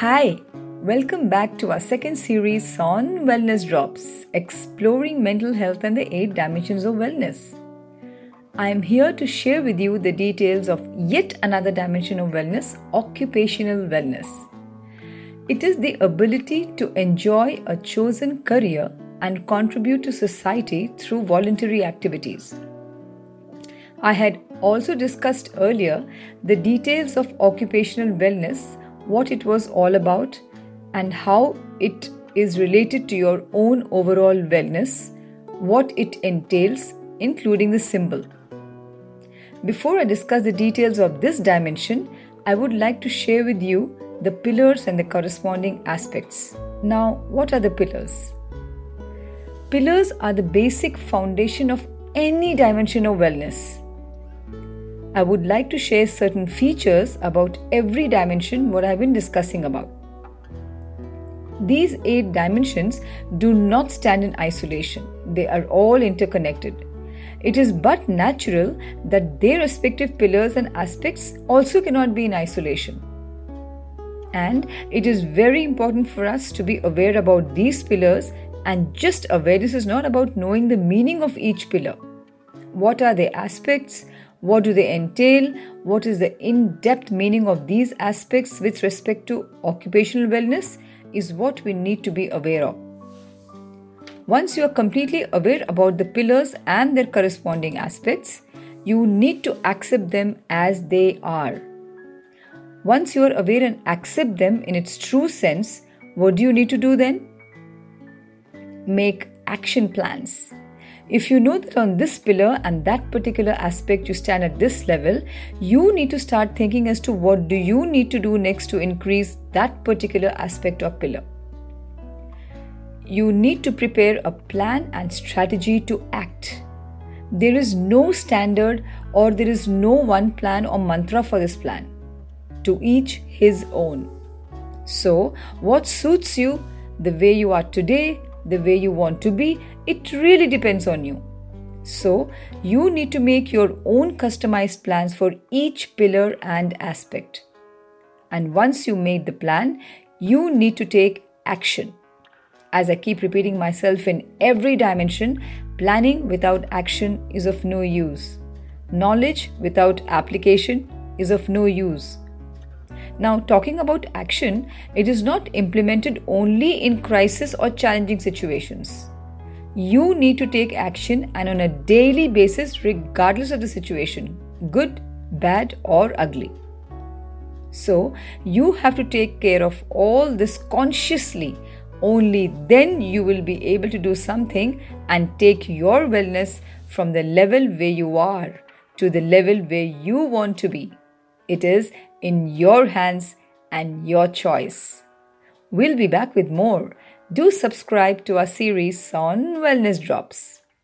Hi, welcome back to our second series on Wellness Drops, exploring mental health and the eight dimensions of wellness. I am here to share with you the details of yet another dimension of wellness occupational wellness. It is the ability to enjoy a chosen career and contribute to society through voluntary activities. I had also discussed earlier the details of occupational wellness, what it was all about, and how it is related to your own overall wellness, what it entails, including the symbol. Before I discuss the details of this dimension, I would like to share with you the pillars and the corresponding aspects. Now, what are the pillars? Pillars are the basic foundation of any dimension of wellness. I would like to share certain features about every dimension what I've been discussing about. These eight dimensions do not stand in isolation, they are all interconnected. It is but natural that their respective pillars and aspects also cannot be in isolation. And it is very important for us to be aware about these pillars and just aware this is not about knowing the meaning of each pillar. What are the aspects? What do they entail? What is the in depth meaning of these aspects with respect to occupational wellness? Is what we need to be aware of. Once you are completely aware about the pillars and their corresponding aspects, you need to accept them as they are. Once you are aware and accept them in its true sense, what do you need to do then? Make action plans. If you know that on this pillar and that particular aspect you stand at this level, you need to start thinking as to what do you need to do next to increase that particular aspect or pillar. You need to prepare a plan and strategy to act. There is no standard or there is no one plan or mantra for this plan. To each his own. So, what suits you, the way you are today, the way you want to be, it really depends on you. So, you need to make your own customized plans for each pillar and aspect. And once you made the plan, you need to take action. As I keep repeating myself in every dimension, planning without action is of no use. Knowledge without application is of no use. Now, talking about action, it is not implemented only in crisis or challenging situations. You need to take action and on a daily basis, regardless of the situation good, bad, or ugly. So, you have to take care of all this consciously. Only then you will be able to do something and take your wellness from the level where you are to the level where you want to be. It is in your hands and your choice. We'll be back with more. Do subscribe to our series on Wellness Drops.